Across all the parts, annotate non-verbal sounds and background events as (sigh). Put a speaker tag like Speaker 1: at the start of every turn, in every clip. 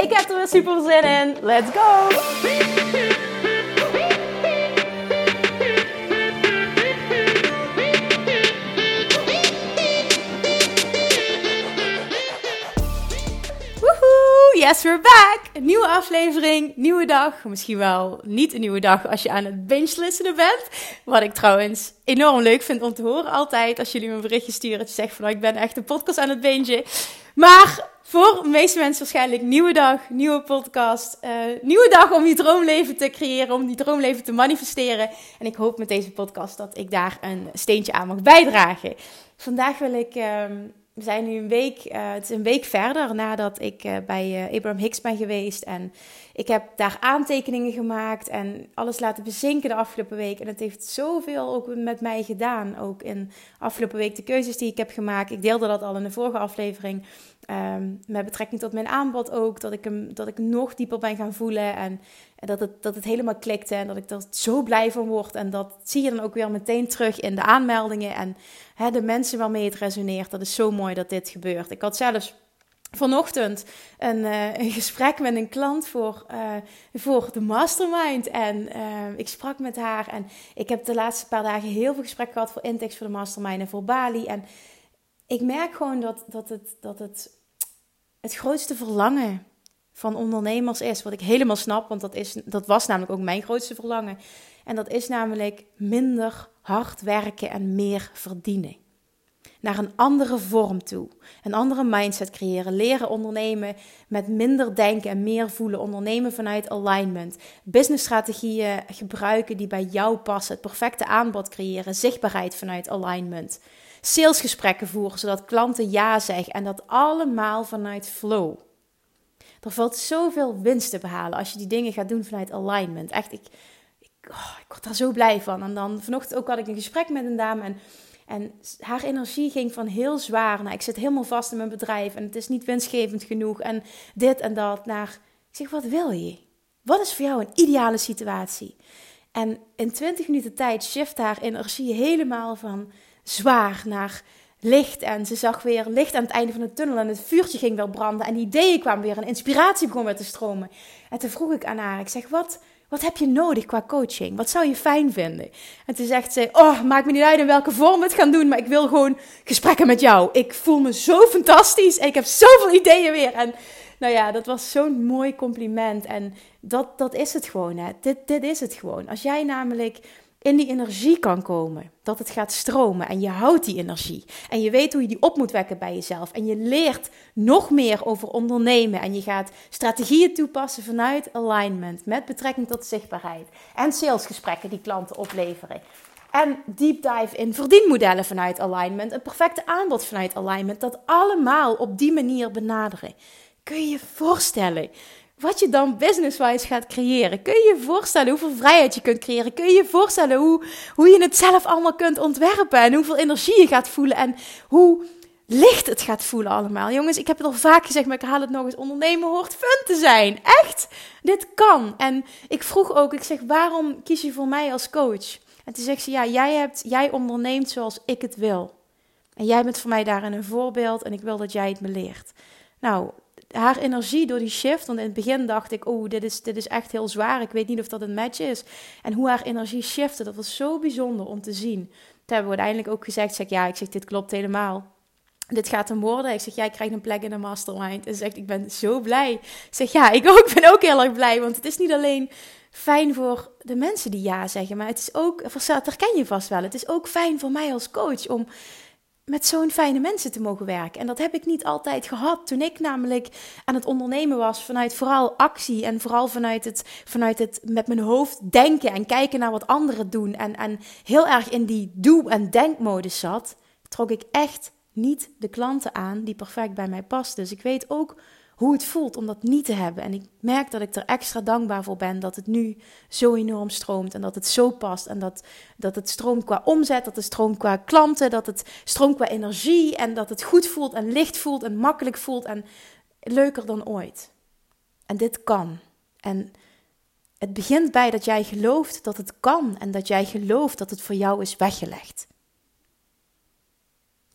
Speaker 1: Ik heb er weer super zin in. Let's go! Woehoe! Yes, we're back! Een nieuwe aflevering, nieuwe dag. Misschien wel niet een nieuwe dag als je aan het binge listenen bent. Wat ik trouwens enorm leuk vind om te horen altijd. Als jullie me een berichtje sturen dat je zegt van nou, ik ben echt een podcast aan het bingen. Maar voor de meeste mensen waarschijnlijk nieuwe dag, nieuwe podcast. Uh, nieuwe dag om je droomleven te creëren, om die droomleven te manifesteren. En ik hoop met deze podcast dat ik daar een steentje aan mag bijdragen. Vandaag wil ik... Uh, we zijn nu een week, uh, het is een week verder nadat ik uh, bij Abraham Hicks ben geweest. En ik heb daar aantekeningen gemaakt en alles laten bezinken de afgelopen week. En het heeft zoveel ook met mij gedaan. Ook in afgelopen week de keuzes die ik heb gemaakt. Ik deelde dat al in de vorige aflevering. Um, met betrekking tot mijn aanbod ook. Dat ik hem dat ik nog dieper ben gaan voelen. En, en dat, het, dat het helemaal klikte. En dat ik er zo blij van word. En dat zie je dan ook weer meteen terug in de aanmeldingen. En de mensen waarmee het resoneert. Dat is zo mooi dat dit gebeurt. Ik had zelfs vanochtend een, uh, een gesprek met een klant voor, uh, voor de mastermind. En uh, ik sprak met haar. En ik heb de laatste paar dagen heel veel gesprekken gehad voor Intex, voor de mastermind en voor Bali. En ik merk gewoon dat, dat, het, dat het het grootste verlangen van ondernemers is. Wat ik helemaal snap, want dat, is, dat was namelijk ook mijn grootste verlangen. En dat is namelijk minder hard werken en meer verdienen. Naar een andere vorm toe. Een andere mindset creëren. Leren ondernemen met minder denken en meer voelen. Ondernemen vanuit alignment. Businessstrategieën gebruiken die bij jou passen. Het perfecte aanbod creëren. Zichtbaarheid vanuit alignment salesgesprekken voeren, zodat klanten ja zeggen. En dat allemaal vanuit flow. Er valt zoveel winst te behalen als je die dingen gaat doen vanuit alignment. Echt, ik, ik, oh, ik word daar zo blij van. En dan vanochtend ook had ik een gesprek met een dame en, en haar energie ging van heel zwaar. Nou, ik zit helemaal vast in mijn bedrijf en het is niet winstgevend genoeg en dit en dat. Naar, ik zeg, wat wil je? Wat is voor jou een ideale situatie? En in 20 minuten tijd shift haar energie helemaal van zwaar naar licht. En ze zag weer licht aan het einde van de tunnel. En het vuurtje ging weer branden. En ideeën kwamen weer. En inspiratie begon weer te stromen. En toen vroeg ik aan haar. Ik zeg, wat, wat heb je nodig qua coaching? Wat zou je fijn vinden? En toen zegt ze, oh, maakt me niet uit in welke vorm we het gaan doen. Maar ik wil gewoon gesprekken met jou. Ik voel me zo fantastisch. Ik heb zoveel ideeën weer. En nou ja, dat was zo'n mooi compliment. En dat, dat is het gewoon. Hè. Dit, dit is het gewoon. Als jij namelijk in die energie kan komen. Dat het gaat stromen en je houdt die energie. En je weet hoe je die op moet wekken bij jezelf. En je leert nog meer over ondernemen. En je gaat strategieën toepassen vanuit alignment. Met betrekking tot zichtbaarheid. En salesgesprekken die klanten opleveren. En deep dive in verdienmodellen vanuit alignment. Een perfecte aanbod vanuit alignment. Dat allemaal op die manier benaderen. Kun je je voorstellen wat je dan business-wise gaat creëren. Kun je je voorstellen hoeveel vrijheid je kunt creëren? Kun je je voorstellen hoe, hoe je het zelf allemaal kunt ontwerpen en hoeveel energie je gaat voelen en hoe licht het gaat voelen allemaal? Jongens, ik heb het al vaak gezegd, maar ik haal het nog eens. Ondernemen hoort fun te zijn. Echt, dit kan. En ik vroeg ook, ik zeg, waarom kies je voor mij als coach? En toen zegt ze, ja, jij, hebt, jij onderneemt zoals ik het wil. En jij bent voor mij daarin een voorbeeld en ik wil dat jij het me leert. Nou, haar energie door die shift. Want in het begin dacht ik, oh, dit is, dit is echt heel zwaar. Ik weet niet of dat een match is. En hoe haar energie shifte, dat was zo bijzonder om te zien. Toen hebben we uiteindelijk ook gezegd, zeg, ja, ik zeg, dit klopt helemaal. Dit gaat hem worden. Ik zeg, jij krijgt een plek in de mastermind. En ze zegt, ik ben zo blij. Ik zeg, ja, ik ook, (laughs) ben ook heel erg blij. Want het is niet alleen fijn voor de mensen die ja zeggen, maar het is ook, dat herken je vast wel, het is ook fijn voor mij als coach om met zo'n fijne mensen te mogen werken. En dat heb ik niet altijd gehad toen ik namelijk aan het ondernemen was vanuit vooral actie en vooral vanuit het, vanuit het met mijn hoofd denken en kijken naar wat anderen doen en, en heel erg in die doe- en denkmodus zat, trok ik echt niet de klanten aan die perfect bij mij pasten. Dus ik weet ook hoe het voelt om dat niet te hebben. En ik merk dat ik er extra dankbaar voor ben dat het nu zo enorm stroomt en dat het zo past. En dat, dat het stroomt qua omzet, dat het stroomt qua klanten, dat het stroomt qua energie en dat het goed voelt en licht voelt en makkelijk voelt en leuker dan ooit. En dit kan. En het begint bij dat jij gelooft dat het kan en dat jij gelooft dat het voor jou is weggelegd.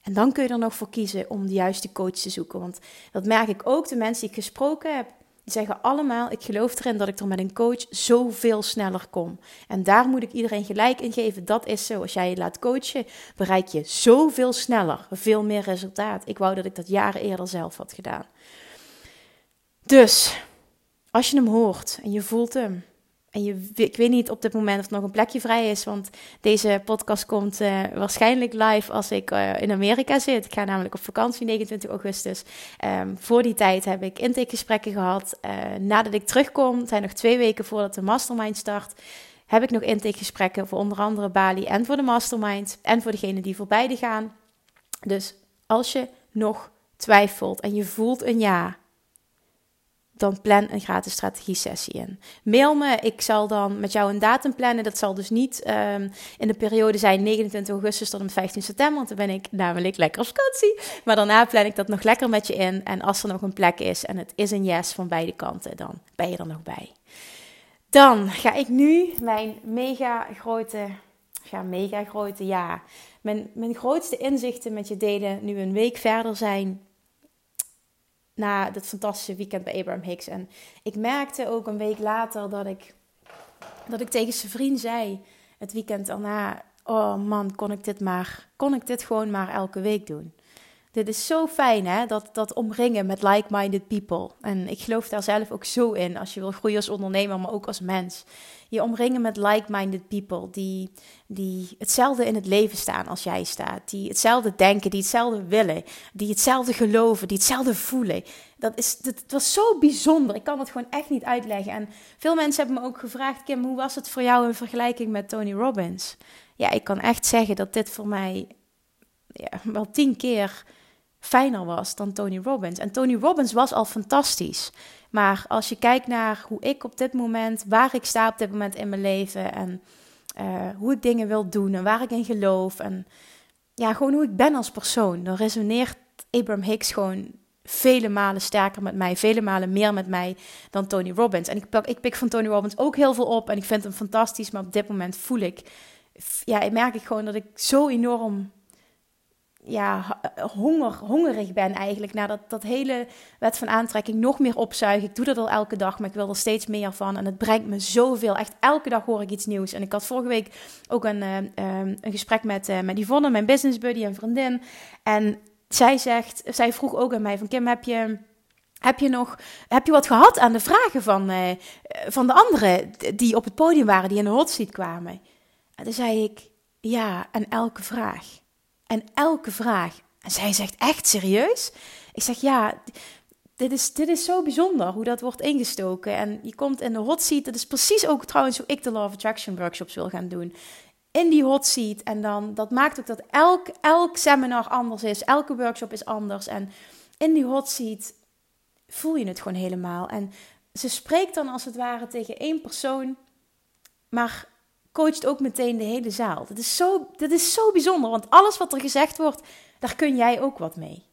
Speaker 1: En dan kun je er nog voor kiezen om de juiste coach te zoeken. Want dat merk ik ook. De mensen die ik gesproken heb, die zeggen allemaal: Ik geloof erin dat ik er met een coach zoveel sneller kom. En daar moet ik iedereen gelijk in geven. Dat is zo. Als jij je laat coachen, bereik je zoveel sneller, veel meer resultaat. Ik wou dat ik dat jaren eerder zelf had gedaan. Dus, als je hem hoort en je voelt hem, en je, ik weet niet op dit moment of er nog een plekje vrij is, want deze podcast komt uh, waarschijnlijk live als ik uh, in Amerika zit. Ik ga namelijk op vakantie 29 augustus. Um, voor die tijd heb ik intakegesprekken gehad. Uh, nadat ik terugkom, het zijn nog twee weken voordat de mastermind start, heb ik nog intakegesprekken voor onder andere Bali en voor de mastermind en voor degenen die voor beide gaan. Dus als je nog twijfelt en je voelt een ja, dan plan een gratis strategie sessie in. Mail me, ik zal dan met jou een datum plannen. Dat zal dus niet um, in de periode zijn 29 augustus tot en met 15 september, want dan ben ik namelijk lekker op vakantie. Maar daarna plan ik dat nog lekker met je in. En als er nog een plek is en het is een yes van beide kanten, dan ben je er nog bij. Dan ga ik nu mijn mega grote, ja, mega grote, ja, mijn, mijn grootste inzichten met je delen. Nu een week verder zijn na dat fantastische weekend bij Abraham Hicks. En ik merkte ook een week later dat ik, dat ik tegen zijn vriend zei, het weekend daarna, oh man, kon ik dit maar, kon ik dit gewoon maar elke week doen. Dit is zo fijn, hè? Dat, dat omringen met like-minded people. En ik geloof daar zelf ook zo in. Als je wil groeien als ondernemer, maar ook als mens. Je omringen met like-minded people. Die, die hetzelfde in het leven staan als jij staat. Die hetzelfde denken, die hetzelfde willen. Die hetzelfde geloven, die hetzelfde voelen. Dat is, dat, was zo bijzonder. Ik kan het gewoon echt niet uitleggen. En veel mensen hebben me ook gevraagd: Kim, hoe was het voor jou in vergelijking met Tony Robbins? Ja, ik kan echt zeggen dat dit voor mij ja, wel tien keer fijner was dan Tony Robbins. En Tony Robbins was al fantastisch. Maar als je kijkt naar hoe ik op dit moment, waar ik sta op dit moment in mijn leven en uh, hoe ik dingen wil doen en waar ik in geloof en ja, gewoon hoe ik ben als persoon, dan resoneert Abraham Hicks gewoon vele malen sterker met mij, vele malen meer met mij dan Tony Robbins. En ik pik, ik pik van Tony Robbins ook heel veel op en ik vind hem fantastisch, maar op dit moment voel ik, ja, merk ik gewoon dat ik zo enorm ja, honger, hongerig ben eigenlijk naar dat, dat hele wet van aantrekking nog meer opzuigen. Ik doe dat al elke dag, maar ik wil er steeds meer van. En het brengt me zoveel. Echt elke dag hoor ik iets nieuws. En ik had vorige week ook een, uh, een gesprek met, uh, met Yvonne, mijn business buddy en vriendin. En zij zegt, zij vroeg ook aan mij van Kim, heb je... Heb je nog heb je wat gehad aan de vragen van, van de anderen die op het podium waren, die in de hot seat kwamen? En toen zei ik, ja, en elke vraag. En elke vraag. En zij zegt, echt serieus? Ik zeg, ja, dit is, dit is zo bijzonder hoe dat wordt ingestoken. En je komt in de hot seat. Dat is precies ook trouwens hoe ik de Law of Attraction workshops wil gaan doen. In die hot seat. En dan, dat maakt ook dat elk, elk seminar anders is. Elke workshop is anders. En in die hot seat voel je het gewoon helemaal. En ze spreekt dan als het ware tegen één persoon. Maar coacht ook meteen de hele zaal. Dat is, zo, dat is zo bijzonder, want alles wat er gezegd wordt, daar kun jij ook wat mee.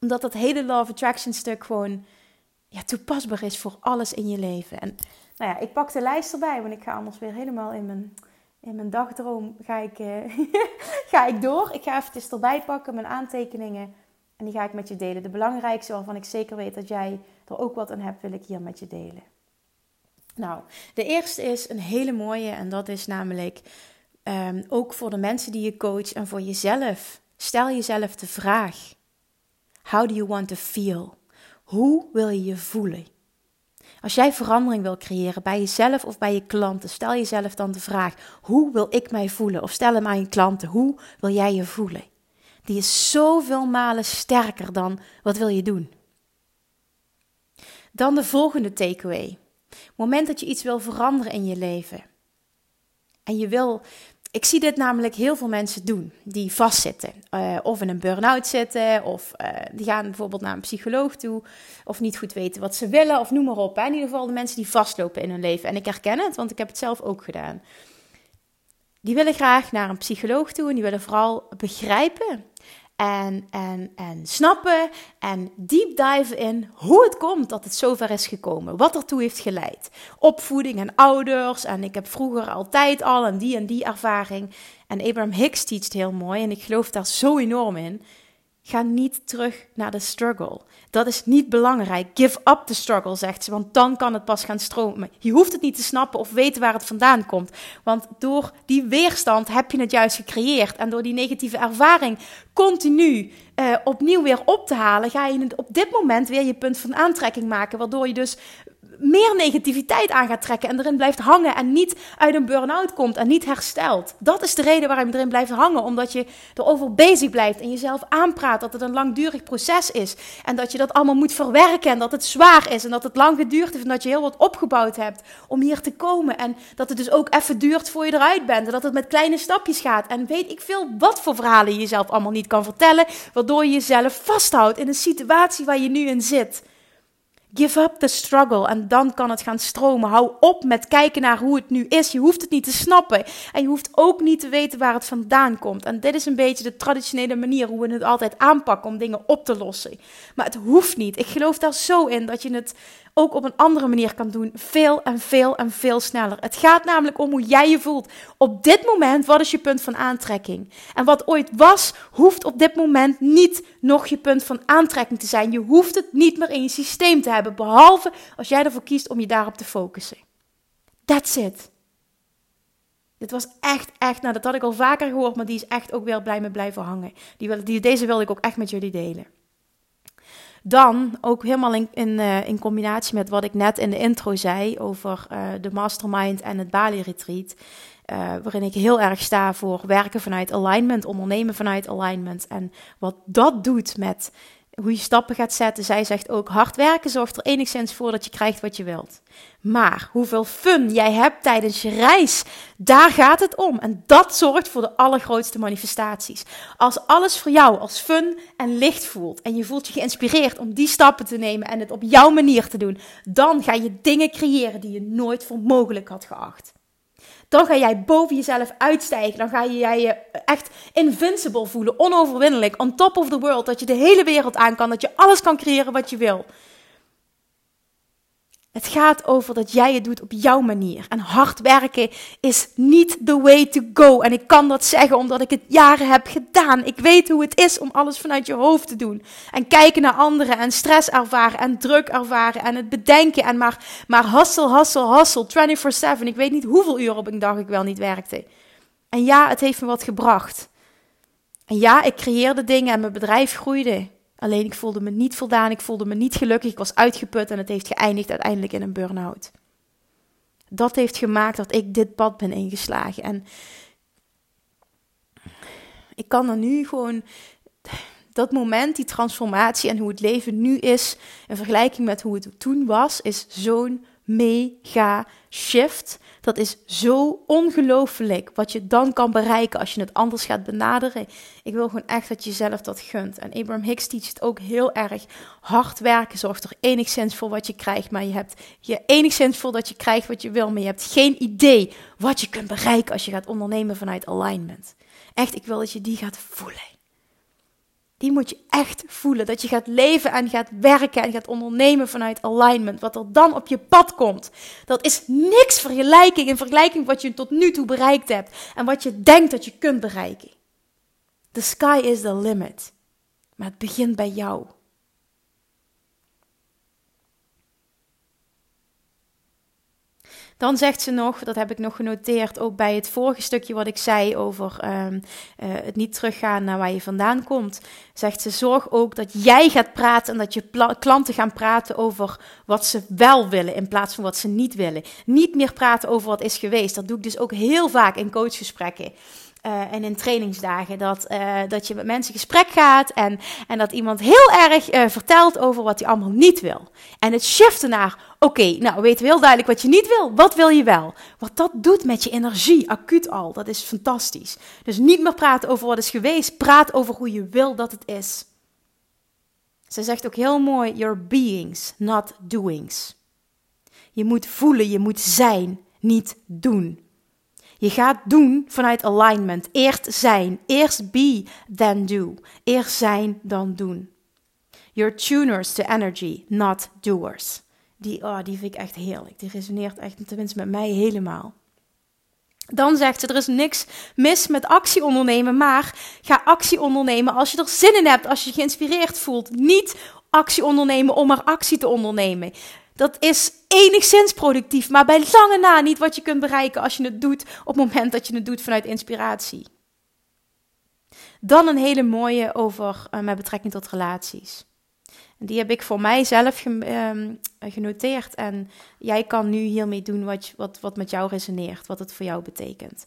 Speaker 1: Omdat dat hele of Attraction stuk gewoon ja, toepasbaar is voor alles in je leven. En nou ja, ik pak de lijst erbij, want ik ga anders weer helemaal in mijn, in mijn dagdroom ga ik, uh, (laughs) ga ik door. Ik ga even erbij pakken, mijn aantekeningen. En die ga ik met je delen. De belangrijkste waarvan ik zeker weet dat jij er ook wat aan hebt, wil ik hier met je delen. Nou, de eerste is een hele mooie en dat is namelijk um, ook voor de mensen die je coach en voor jezelf. Stel jezelf de vraag: How do you want to feel? Hoe wil je je voelen? Als jij verandering wil creëren bij jezelf of bij je klanten, stel jezelf dan de vraag: Hoe wil ik mij voelen? Of stel hem aan je klanten: Hoe wil jij je voelen? Die is zoveel malen sterker dan wat wil je doen. Dan de volgende takeaway. Moment dat je iets wil veranderen in je leven. En je wil, Ik zie dit namelijk heel veel mensen doen die vastzitten. Uh, of in een burn-out zitten, of uh, die gaan bijvoorbeeld naar een psycholoog toe, of niet goed weten wat ze willen, of noem maar op. In ieder geval de mensen die vastlopen in hun leven. En ik herken het, want ik heb het zelf ook gedaan. Die willen graag naar een psycholoog toe en die willen vooral begrijpen en, en, en snappen en deep dive in hoe het komt dat het zover is gekomen. Wat ertoe heeft geleid. Opvoeding en ouders. En ik heb vroeger altijd al en die en die ervaring. En Abraham Hicks teacht heel mooi en ik geloof daar zo enorm in. Ga niet terug naar de struggle. Dat is niet belangrijk. Give up the struggle, zegt ze, want dan kan het pas gaan stromen. Je hoeft het niet te snappen of weten waar het vandaan komt. Want door die weerstand heb je het juist gecreëerd. En door die negatieve ervaring continu uh, opnieuw weer op te halen, ga je op dit moment weer je punt van aantrekking maken. Waardoor je dus meer negativiteit aan gaat trekken en erin blijft hangen en niet uit een burn-out komt en niet herstelt. Dat is de reden waarom je erin blijft hangen, omdat je erover bezig blijft en jezelf aanpraat dat het een langdurig proces is en dat je dat allemaal moet verwerken en dat het zwaar is en dat het lang geduurd heeft en dat je heel wat opgebouwd hebt om hier te komen en dat het dus ook even duurt voor je eruit bent en dat het met kleine stapjes gaat en weet ik veel wat voor verhalen je jezelf allemaal niet kan vertellen, waardoor je jezelf vasthoudt in een situatie waar je nu in zit. Give up the struggle en dan kan het gaan stromen. Hou op met kijken naar hoe het nu is. Je hoeft het niet te snappen. En je hoeft ook niet te weten waar het vandaan komt. En dit is een beetje de traditionele manier hoe we het altijd aanpakken om dingen op te lossen. Maar het hoeft niet. Ik geloof daar zo in dat je het ook op een andere manier kan doen. Veel en veel en veel sneller. Het gaat namelijk om hoe jij je voelt. Op dit moment, wat is je punt van aantrekking? En wat ooit was, hoeft op dit moment niet nog je punt van aantrekking te zijn. Je hoeft het niet meer in je systeem te hebben. Behalve als jij ervoor kiest om je daarop te focussen. That's it. Dit was echt, echt, nou dat had ik al vaker gehoord, maar die is echt ook weer blij me blijven hangen. Die, die, deze wilde ik ook echt met jullie delen. Dan ook helemaal in, in, uh, in combinatie met wat ik net in de intro zei over uh, de mastermind en het Bali Retreat. Uh, waarin ik heel erg sta voor werken vanuit alignment, ondernemen vanuit alignment. En wat dat doet met hoe je stappen gaat zetten. Zij zegt ook: hard werken zorgt er enigszins voor dat je krijgt wat je wilt. Maar hoeveel fun jij hebt tijdens je reis, daar gaat het om. En dat zorgt voor de allergrootste manifestaties. Als alles voor jou als fun en licht voelt en je voelt je geïnspireerd om die stappen te nemen en het op jouw manier te doen, dan ga je dingen creëren die je nooit voor mogelijk had geacht. Dan ga jij boven jezelf uitstijgen. Dan ga jij je echt invincible voelen, onoverwinnelijk, on top of the world. Dat je de hele wereld aan kan, dat je alles kan creëren wat je wil. Het gaat over dat jij het doet op jouw manier. En hard werken is niet the way to go. En ik kan dat zeggen omdat ik het jaren heb gedaan. Ik weet hoe het is om alles vanuit je hoofd te doen. En kijken naar anderen en stress ervaren en druk ervaren en het bedenken. En maar, maar hustle, hustle, hustle, 24-7. Ik weet niet hoeveel uur op een dag ik wel niet werkte. En ja, het heeft me wat gebracht. En ja, ik creëerde dingen en mijn bedrijf groeide. Alleen ik voelde me niet voldaan, ik voelde me niet gelukkig, ik was uitgeput en het heeft geëindigd uiteindelijk in een burn-out. Dat heeft gemaakt dat ik dit pad ben ingeslagen. En ik kan er nu gewoon dat moment, die transformatie en hoe het leven nu is, in vergelijking met hoe het toen was, is zo'n mega shift. Dat is zo ongelooflijk wat je dan kan bereiken als je het anders gaat benaderen. Ik wil gewoon echt dat je jezelf dat gunt. En Abraham Hicks teacht het ook heel erg. Hard werken zorgt er enigszins voor wat je krijgt. Maar je hebt je enigszins voor dat je krijgt wat je wil. Maar je hebt geen idee wat je kunt bereiken als je gaat ondernemen vanuit alignment. Echt, ik wil dat je die gaat voelen. Die moet je echt voelen. Dat je gaat leven en gaat werken en gaat ondernemen vanuit alignment. Wat er dan op je pad komt. Dat is niks vergelijking in vergelijking wat je tot nu toe bereikt hebt. En wat je denkt dat je kunt bereiken. The sky is the limit. Maar het begint bij jou. Dan zegt ze nog, dat heb ik nog genoteerd, ook bij het vorige stukje wat ik zei over um, uh, het niet teruggaan naar waar je vandaan komt. Zegt ze, zorg ook dat jij gaat praten en dat je klanten gaan praten over wat ze wel willen in plaats van wat ze niet willen. Niet meer praten over wat is geweest. Dat doe ik dus ook heel vaak in coachgesprekken. Uh, en in trainingsdagen. Dat, uh, dat je met mensen gesprek gaat en, en dat iemand heel erg uh, vertelt over wat hij allemaal niet wil. En het shiften naar, oké, nou weten we heel duidelijk wat je niet wil. Wat wil je wel? Wat dat doet met je energie, acuut al, dat is fantastisch. Dus niet meer praten over wat is geweest, praat over hoe je wil dat het is. Ze zegt ook heel mooi, your beings, not doings. Je moet voelen, je moet zijn, niet doen. Je gaat doen vanuit alignment. Eerst zijn. Eerst be, then do. Eerst zijn, dan doen. You're tuners to energy, not doers. Die, oh, die vind ik echt heerlijk. Die resoneert echt, tenminste met mij helemaal. Dan zegt ze: er is niks mis met actie ondernemen, maar ga actie ondernemen als je er zin in hebt, als je je geïnspireerd voelt. Niet actie ondernemen om er actie te ondernemen. Dat is enigszins productief, maar bij lange na niet wat je kunt bereiken als je het doet op het moment dat je het doet vanuit inspiratie. Dan een hele mooie over uh, met betrekking tot relaties. Die heb ik voor mijzelf ehm, genoteerd. En jij kan nu hiermee doen wat, wat, wat met jou resoneert, wat het voor jou betekent.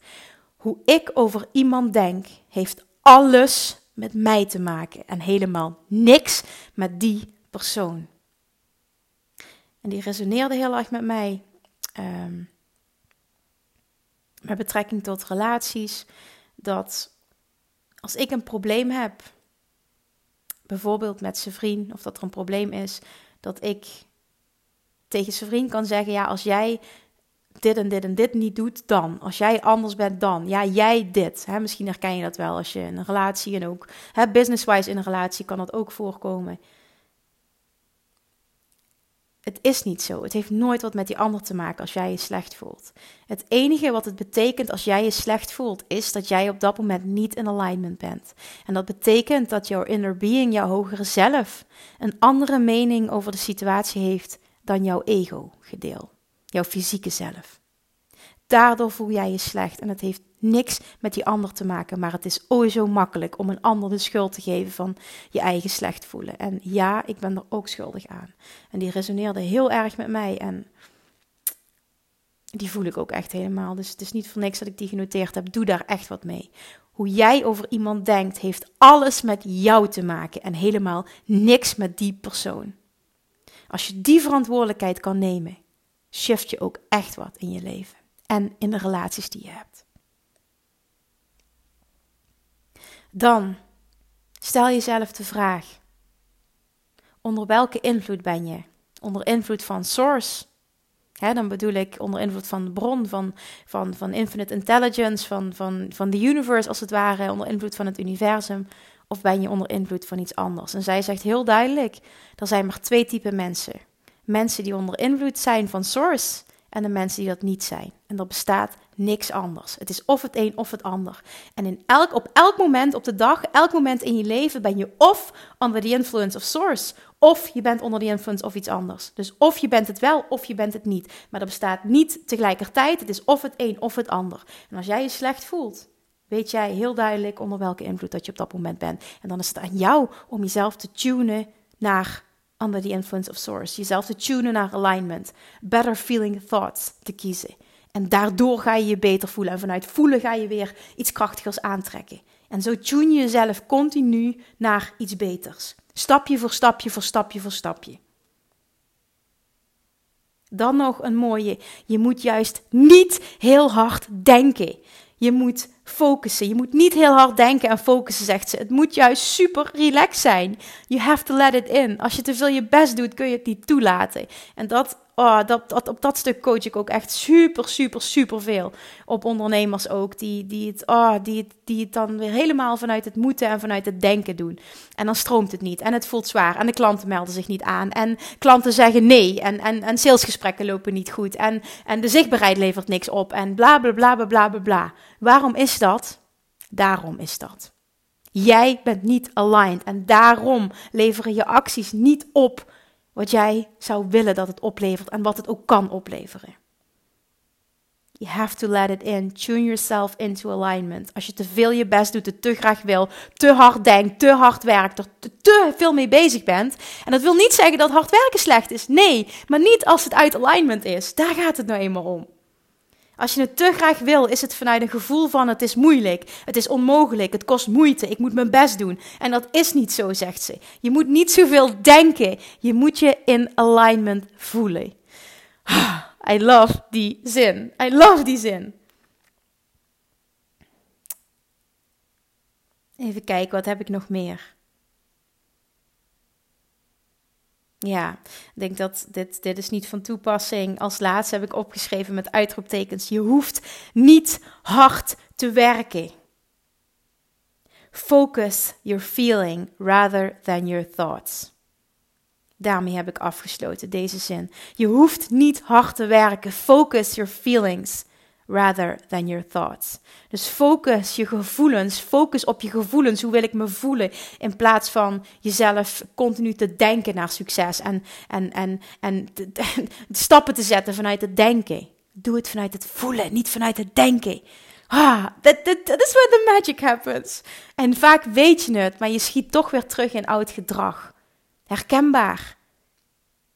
Speaker 1: Hoe ik over iemand denk, heeft alles met mij te maken en helemaal niks met die persoon. En die resoneerde heel erg met mij. Um, met betrekking tot relaties. Dat als ik een probleem heb, bijvoorbeeld met zijn vriend, of dat er een probleem is, dat ik tegen zijn vriend kan zeggen: Ja, als jij dit en dit en dit niet doet, dan. Als jij anders bent, dan. Ja, jij dit. Hè, misschien herken je dat wel als je in een relatie en ook business-wise in een relatie kan dat ook voorkomen. Het is niet zo. Het heeft nooit wat met die ander te maken als jij je slecht voelt. Het enige wat het betekent als jij je slecht voelt, is dat jij op dat moment niet in alignment bent. En dat betekent dat jouw inner being, jouw hogere zelf, een andere mening over de situatie heeft dan jouw ego-gedeel, jouw fysieke zelf. Daardoor voel jij je slecht en het heeft niks met die ander te maken, maar het is ooit zo makkelijk om een ander de schuld te geven van je eigen slecht voelen. En ja, ik ben er ook schuldig aan. En die resoneerde heel erg met mij en die voel ik ook echt helemaal. Dus het is niet voor niks dat ik die genoteerd heb. Doe daar echt wat mee. Hoe jij over iemand denkt, heeft alles met jou te maken en helemaal niks met die persoon. Als je die verantwoordelijkheid kan nemen, shift je ook echt wat in je leven en in de relaties die je hebt. Dan stel jezelf de vraag: onder welke invloed ben je? Onder invloed van source. dan bedoel ik onder invloed van de bron, van, van, van infinite intelligence, van, van, van de universe als het ware, onder invloed van het universum. Of ben je onder invloed van iets anders? En zij zegt heel duidelijk: er zijn maar twee typen mensen. Mensen die onder invloed zijn van source en de mensen die dat niet zijn. En er bestaat niks anders. Het is of het een of het ander. En in elk, op elk moment op de dag, elk moment in je leven ben je of under the influence of source, of je bent onder the influence of iets anders. Dus of je bent het wel of je bent het niet. Maar er bestaat niet tegelijkertijd. Het is of het een of het ander. En als jij je slecht voelt, weet jij heel duidelijk onder welke invloed dat je op dat moment bent. En dan is het aan jou om jezelf te tunen naar under the influence of source. Jezelf te tunen naar alignment. Better feeling thoughts te kiezen. En daardoor ga je je beter voelen. En vanuit voelen ga je weer iets krachtigers aantrekken. En zo tune je jezelf continu naar iets beters. Stapje voor stapje voor stapje voor stapje. Dan nog een mooie. Je moet juist niet heel hard denken. Je moet focussen. Je moet niet heel hard denken en focussen, zegt ze. Het moet juist super relaxed zijn. You have to let it in. Als je te veel je best doet, kun je het niet toelaten. En dat oh, dat, op dat stuk coach ik ook echt super, super, super veel. Op ondernemers ook, die, die, het, oh, die, die dan weer helemaal vanuit het moeten en vanuit het denken doen. En dan stroomt het niet en het voelt zwaar en de klanten melden zich niet aan. En klanten zeggen nee en, en, en salesgesprekken lopen niet goed. En, en de zichtbaarheid levert niks op en bla bla bla bla bla bla. Waarom is dat? Daarom is dat. Jij bent niet aligned en daarom leveren je acties niet op wat jij zou willen dat het oplevert en wat het ook kan opleveren. You have to let it in. Tune yourself into alignment. Als je te veel je best doet, het te graag wil, te hard denkt, te hard werkt, er te, te, veel mee bezig bent. En dat wil niet zeggen dat hard werken slecht is. Nee, maar niet als het uit alignment is. Daar gaat het nou eenmaal om. Als je het te graag wil, is het vanuit een gevoel van het is moeilijk, het is onmogelijk, het kost moeite, ik moet mijn best doen. En dat is niet zo, zegt ze. Je moet niet zoveel denken, je moet je in alignment voelen. I love die zin. I love die zin. Even kijken, wat heb ik nog meer? Ja, ik denk dat dit, dit is niet van toepassing. Als laatste heb ik opgeschreven met uitroeptekens. Je hoeft niet hard te werken. Focus your feeling rather than your thoughts. Daarmee heb ik afgesloten deze zin. Je hoeft niet hard te werken. Focus your feelings rather than your thoughts. Dus focus je gevoelens, focus op je gevoelens. Hoe wil ik me voelen? In plaats van jezelf continu te denken naar succes en, en, en, en (laughs) stappen te zetten vanuit het denken. Doe het vanuit het voelen, niet vanuit het denken. Ah, that, that, that is where the magic happens. En vaak weet je het, maar je schiet toch weer terug in oud gedrag. Herkenbaar.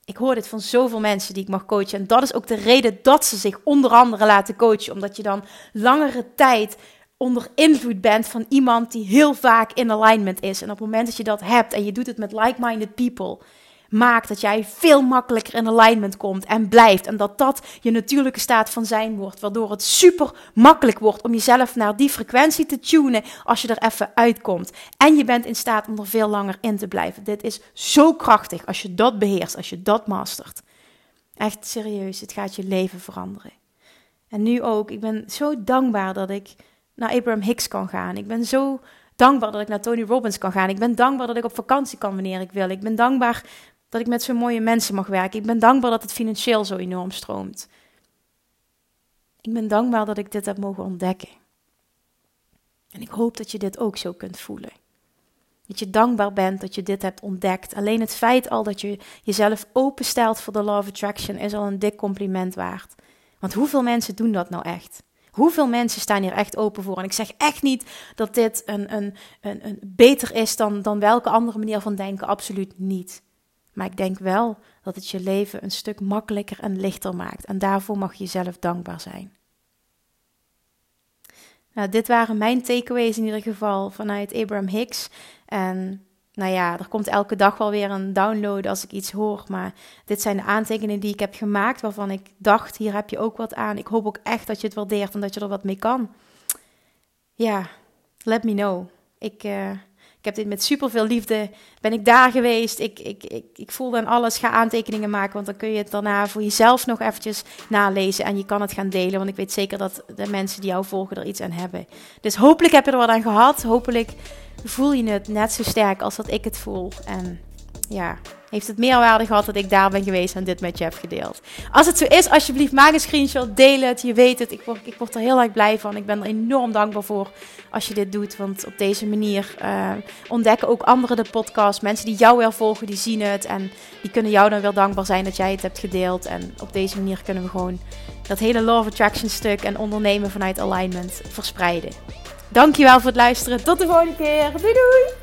Speaker 1: Ik hoor dit van zoveel mensen die ik mag coachen. En dat is ook de reden dat ze zich onder andere laten coachen. Omdat je dan langere tijd onder invloed bent van iemand die heel vaak in alignment is. En op het moment dat je dat hebt en je doet het met like-minded people, maakt dat jij veel makkelijker in alignment komt en blijft. En dat dat je natuurlijke staat van zijn wordt. Waardoor het super makkelijk wordt om jezelf naar die frequentie te tunen als je er even uitkomt. En je bent in staat om er veel langer in te blijven. Dit is zo krachtig als je dat beheerst, als je dat mastert. Echt serieus, het gaat je leven veranderen. En nu ook, ik ben zo dankbaar dat ik naar Abraham Hicks kan gaan. Ik ben zo dankbaar dat ik naar Tony Robbins kan gaan. Ik ben dankbaar dat ik op vakantie kan wanneer ik wil. Ik ben dankbaar dat ik met zo'n mooie mensen mag werken. Ik ben dankbaar dat het financieel zo enorm stroomt. Ik ben dankbaar dat ik dit heb mogen ontdekken. En ik hoop dat je dit ook zo kunt voelen. Dat je dankbaar bent dat je dit hebt ontdekt. Alleen het feit al dat je jezelf openstelt voor de Law of Attraction is al een dik compliment waard. Want hoeveel mensen doen dat nou echt? Hoeveel mensen staan hier echt open voor? En ik zeg echt niet dat dit een, een, een, een beter is dan, dan welke andere manier van denken. Absoluut niet. Maar ik denk wel dat het je leven een stuk makkelijker en lichter maakt. En daarvoor mag je jezelf dankbaar zijn. Nou, dit waren mijn takeaways in ieder geval vanuit Abraham Hicks. En nou ja, er komt elke dag wel weer een download als ik iets hoor. Maar dit zijn de aantekeningen die ik heb gemaakt waarvan ik dacht, hier heb je ook wat aan. Ik hoop ook echt dat je het waardeert en dat je er wat mee kan. Ja, let me know. Ik... Uh, ik heb dit met super veel liefde. Ben ik daar geweest. Ik, ik, ik, ik voelde aan alles. Ga aantekeningen maken. Want dan kun je het daarna voor jezelf nog eventjes nalezen. En je kan het gaan delen. Want ik weet zeker dat de mensen die jou volgen er iets aan hebben. Dus hopelijk heb je er wat aan gehad. Hopelijk voel je het net zo sterk als dat ik het voel. En ja, heeft het meerwaarde gehad dat ik daar ben geweest en dit met je heb gedeeld. Als het zo is, alsjeblieft maak een screenshot, deel het. Je weet het, ik word, ik word er heel erg blij van. Ik ben er enorm dankbaar voor als je dit doet. Want op deze manier uh, ontdekken ook anderen de podcast. Mensen die jou weer volgen, die zien het. En die kunnen jou dan weer dankbaar zijn dat jij het hebt gedeeld. En op deze manier kunnen we gewoon dat hele of Attraction stuk en ondernemen vanuit alignment verspreiden. Dankjewel voor het luisteren. Tot de volgende keer. Doei doei!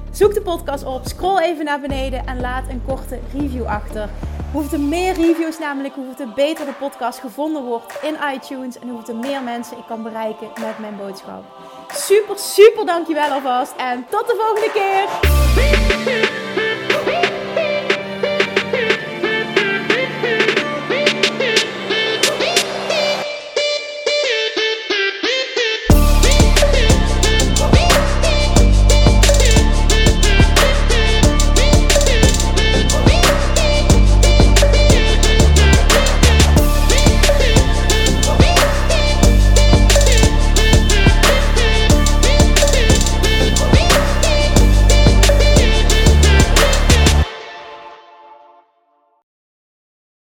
Speaker 1: zoek de podcast op, scroll even naar beneden en laat een korte review achter. Hoeveel meer reviews namelijk, hoeveel beter de podcast gevonden wordt in iTunes en hoeveel meer mensen ik kan bereiken met mijn boodschap. Super, super dankjewel alvast en tot de volgende keer!